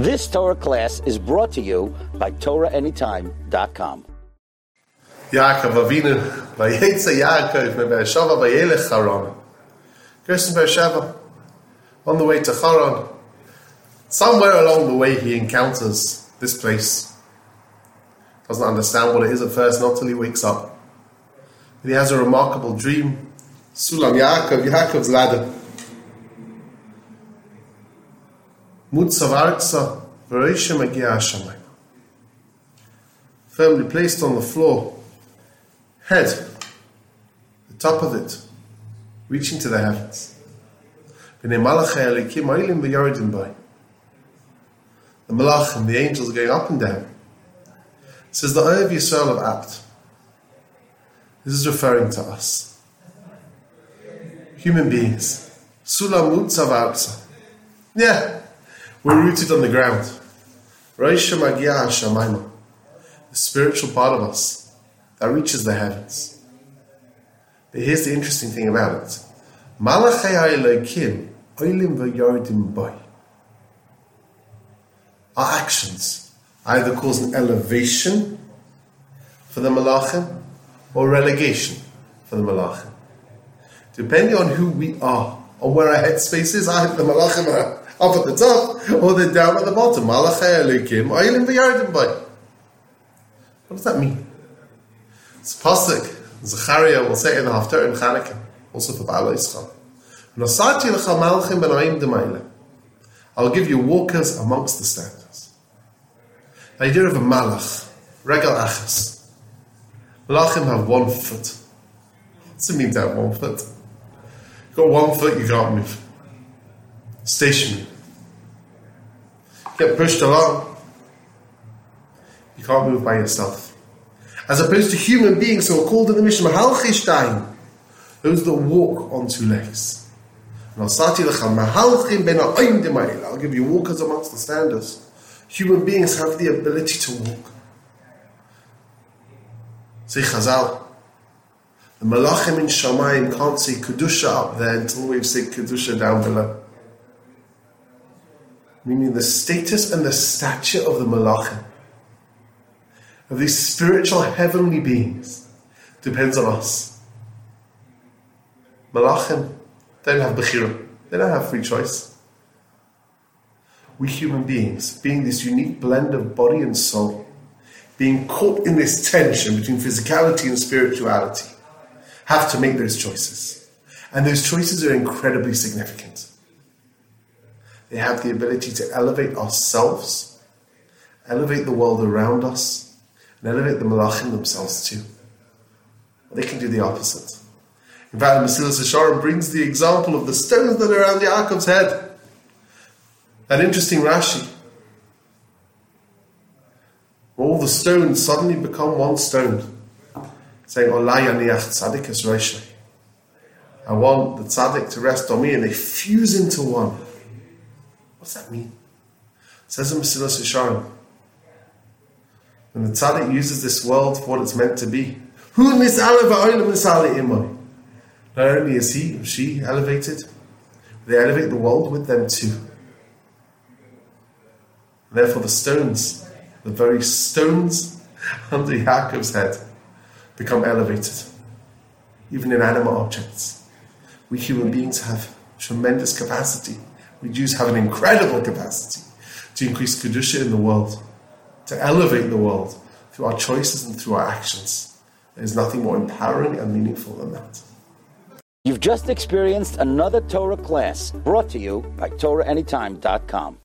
This Torah class is brought to you by TorahAnytime.com. Yaakov Avinu, Vayetze Yaakov, Be'ershava Vayelech Haran. Gerson Be'ersheva, on the way to Haran. Somewhere along the way he encounters this place. Doesn't understand what it is at first, not till he wakes up. But he has a remarkable dream. Sulam Yaakov, Yaakov's ladder. Mutzav Magia Firmly placed on the floor, head, the top of it, reaching to the heavens. The malachim, the angels going up and down. It says the Ohev Yisrael of Apt. This is referring to us. Human beings. Sulam mutzav arza. Yeah, we're rooted on the ground. The spiritual part of us that reaches the heavens. But here's the interesting thing about it. Our actions either cause an elevation for the malachim or relegation for the malachim. Depending on who we are or where our headspace is, either the malachim are up at the top or they're down at the bottom. Malachai ha'elokim oilim v'yordim boy. What does that mean? It's pasuk. Zechariah will say in the Haftarah in Chanukah, also for Baal Yisrael. Nosati lecha malchim b'noim d'mayla. I'll give you walkers amongst the standards. The idea of a malach, regal achas. Malachim have one foot. What's it mean to have one foot? You've got one foot, you can't move. Stationary. Get pushed along. You can't move by yourself as opposed to human beings who are called in the Mishnah Mahalchishtain, those that walk on two legs. I'll give you walkers amongst the standers. Human beings have the ability to walk. Say Chazal. The Malachim in Shamayim can't see Kedusha up there until we've said Kedusha down below. Meaning the status and the stature of the Malachim of these spiritual heavenly beings depends on us. Malachim don't have bechira. They don't have free choice. We human beings, being this unique blend of body and soul, being caught in this tension between physicality and spirituality, have to make those choices. And those choices are incredibly significant. They have the ability to elevate ourselves, elevate the world around us, and elevate the malachim themselves too. They can do the opposite. In fact, Mesilas Yesharim brings the example of the stones that are around Yaakov's head. That interesting Rashi. All the stones suddenly become one stone, saying, I want the tzaddik to rest on me, and they fuse into one. What's that mean? It says in Mesilas Yesharim, when the tzaddik uses this world for what it's meant to be, who Not only is he or she elevated, they elevate the world with them too. Therefore, the stones, the very stones under Yaakov's head, become elevated, even inanimate objects. We human beings have tremendous capacity. We Jews have an incredible capacity to increase Kedusha in the world to elevate the world through our choices and through our actions. There's nothing more empowering and meaningful than that. You've just experienced another Torah class brought to you by TorahAnytime.com.